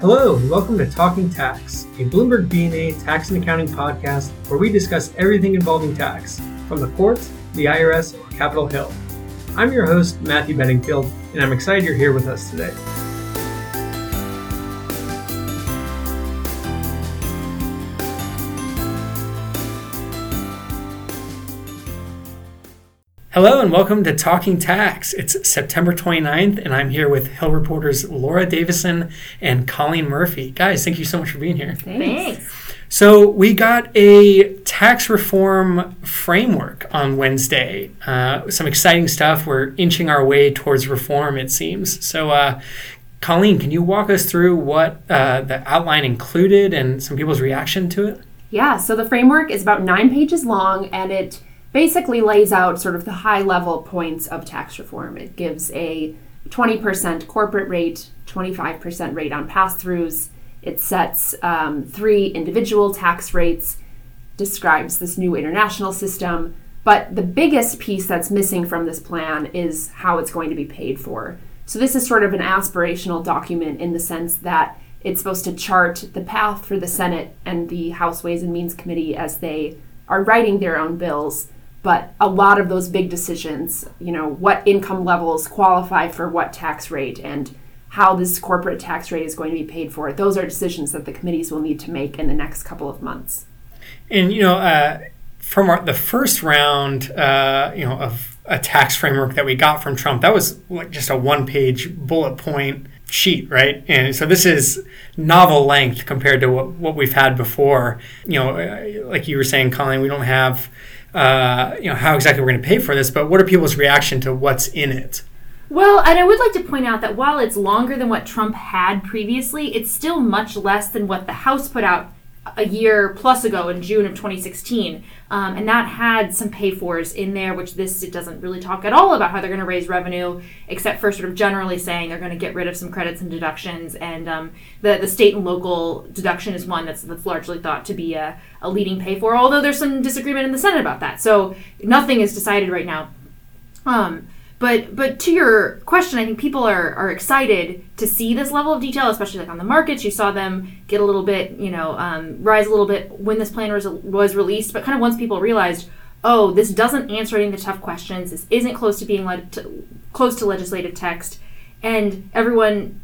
Hello, and welcome to Talking Tax, a Bloomberg BNA tax and accounting podcast where we discuss everything involving tax, from the courts, the IRS, or Capitol Hill. I'm your host, Matthew Beddingfield, and I'm excited you're here with us today. Hello and welcome to Talking Tax. It's September 29th, and I'm here with Hill reporters Laura Davison and Colleen Murphy. Guys, thank you so much for being here. Thanks. So, we got a tax reform framework on Wednesday. Uh, some exciting stuff. We're inching our way towards reform, it seems. So, uh, Colleen, can you walk us through what uh, the outline included and some people's reaction to it? Yeah, so the framework is about nine pages long and it basically lays out sort of the high level points of tax reform. It gives a 20% corporate rate, 25% rate on pass throughs. It sets um, three individual tax rates, describes this new international system. But the biggest piece that's missing from this plan is how it's going to be paid for. So, this is sort of an aspirational document in the sense that it's supposed to chart the path for the Senate and the House Ways and Means Committee as they are writing their own bills but a lot of those big decisions, you know, what income levels qualify for what tax rate and how this corporate tax rate is going to be paid for, those are decisions that the committees will need to make in the next couple of months. And, you know, uh, from our, the first round, uh, you know, of a tax framework that we got from Trump, that was like just a one page bullet point sheet, right? And so this is novel length compared to what, what we've had before. You know, uh, like you were saying, Colleen, we don't have uh, you know, how exactly we're going to pay for this, but what are people's reaction to what's in it? Well, and I would like to point out that while it's longer than what Trump had previously, it's still much less than what the House put out a year plus ago in June of 2016. Um, and that had some pay fors in there, which this it doesn't really talk at all about how they're going to raise revenue, except for sort of generally saying they're going to get rid of some credits and deductions. And um, the the state and local deduction is one that's that's largely thought to be a, a leading pay for, although there's some disagreement in the Senate about that. So nothing is decided right now. Um, but but to your question, I think people are, are excited to see this level of detail, especially like on the markets. You saw them get a little bit, you know, um, rise a little bit when this plan was was released. But kind of once people realized, oh, this doesn't answer any of the tough questions. This isn't close to being led to, close to legislative text, and everyone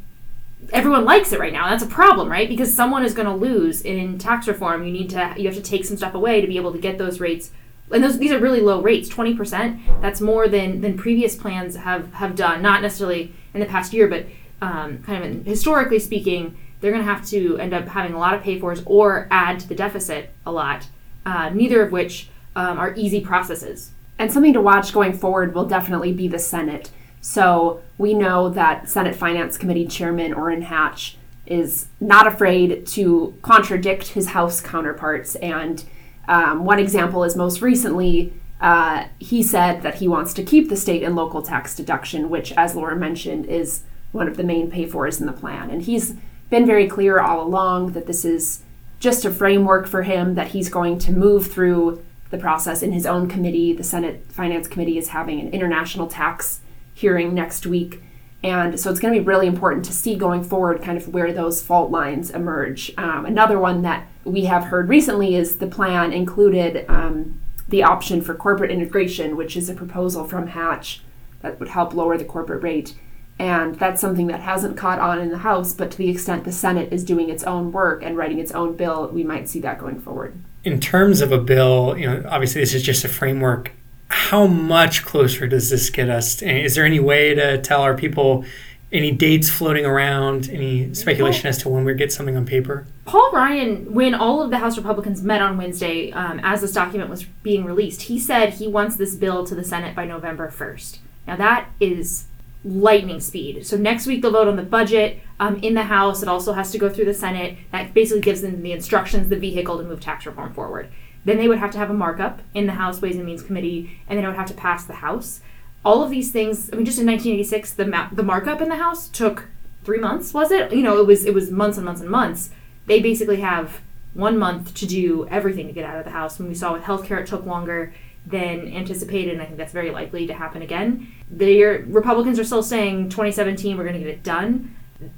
everyone likes it right now. That's a problem, right? Because someone is going to lose in tax reform. You need to you have to take some stuff away to be able to get those rates and those these are really low rates 20% that's more than than previous plans have have done not necessarily in the past year but um, kind of in, historically speaking they're going to have to end up having a lot of pay fors or add to the deficit a lot uh, neither of which um, are easy processes. And something to watch going forward will definitely be the senate. So we know that senate finance committee chairman orrin hatch is not afraid to contradict his house counterparts and um, one example is most recently, uh, he said that he wants to keep the state and local tax deduction, which, as Laura mentioned, is one of the main pay fors in the plan. And he's been very clear all along that this is just a framework for him, that he's going to move through the process in his own committee. The Senate Finance Committee is having an international tax hearing next week. And so it's going to be really important to see going forward kind of where those fault lines emerge. Um, another one that we have heard recently is the plan included um, the option for corporate integration, which is a proposal from Hatch that would help lower the corporate rate. And that's something that hasn't caught on in the House, but to the extent the Senate is doing its own work and writing its own bill, we might see that going forward. In terms of a bill, you know, obviously this is just a framework how much closer does this get us? Is there any way to tell our people any dates floating around, any speculation as to when we get something on paper? Paul Ryan, when all of the House Republicans met on Wednesday, um, as this document was being released, he said he wants this bill to the Senate by November 1st. Now, that is lightning speed. So, next week they'll vote on the budget um, in the House. It also has to go through the Senate. That basically gives them the instructions, the vehicle to move tax reform forward. Then they would have to have a markup in the House Ways and Means Committee, and then it would have to pass the House. All of these things. I mean, just in 1986, the ma- the markup in the House took three months. Was it? You know, it was it was months and months and months. They basically have one month to do everything to get out of the House. When we saw with healthcare, it took longer than anticipated, and I think that's very likely to happen again. The Republicans are still saying 2017 we're going to get it done.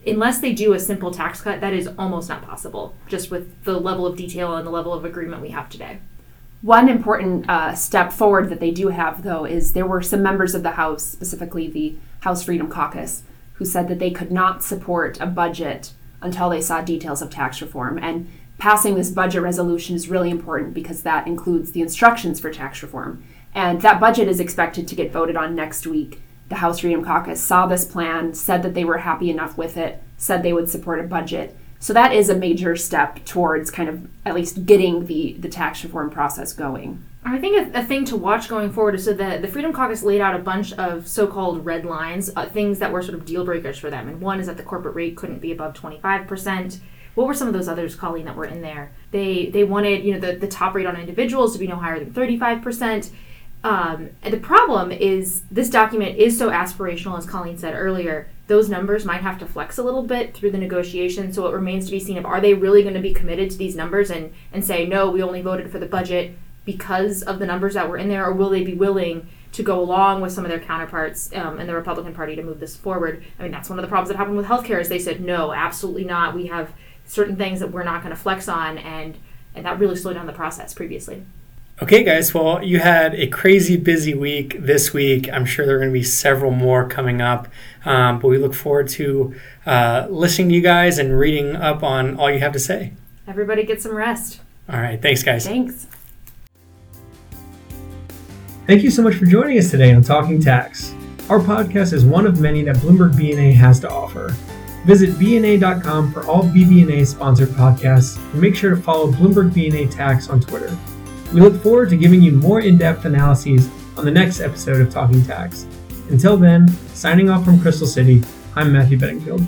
Unless they do a simple tax cut, that is almost not possible, just with the level of detail and the level of agreement we have today. One important uh, step forward that they do have, though, is there were some members of the House, specifically the House Freedom Caucus, who said that they could not support a budget until they saw details of tax reform. And passing this budget resolution is really important because that includes the instructions for tax reform. And that budget is expected to get voted on next week. The House Freedom Caucus saw this plan, said that they were happy enough with it, said they would support a budget. So that is a major step towards kind of at least getting the, the tax reform process going. I think a, a, thing to watch going forward is so that the Freedom Caucus laid out a bunch of so-called red lines, uh, things that were sort of deal breakers for them. And one is that the corporate rate couldn't be above 25%. What were some of those others, Colleen, that were in there? They they wanted you know the, the top rate on individuals to be no higher than 35%. Um, the problem is this document is so aspirational, as Colleen said earlier. Those numbers might have to flex a little bit through the negotiation. So it remains to be seen if are they really going to be committed to these numbers and and say no, we only voted for the budget because of the numbers that were in there, or will they be willing to go along with some of their counterparts um, in the Republican Party to move this forward? I mean, that's one of the problems that happened with healthcare is they said no, absolutely not. We have certain things that we're not going to flex on, and and that really slowed down the process previously. Okay, guys. Well, you had a crazy busy week this week. I'm sure there are going to be several more coming up, um, but we look forward to uh, listening to you guys and reading up on all you have to say. Everybody get some rest. All right. Thanks, guys. Thanks. Thank you so much for joining us today on Talking Tax. Our podcast is one of many that Bloomberg BNA has to offer. Visit BNA.com for all BBNA sponsored podcasts and make sure to follow Bloomberg BNA Tax on Twitter. We look forward to giving you more in depth analyses on the next episode of Talking Tax. Until then, signing off from Crystal City, I'm Matthew Beddingfield.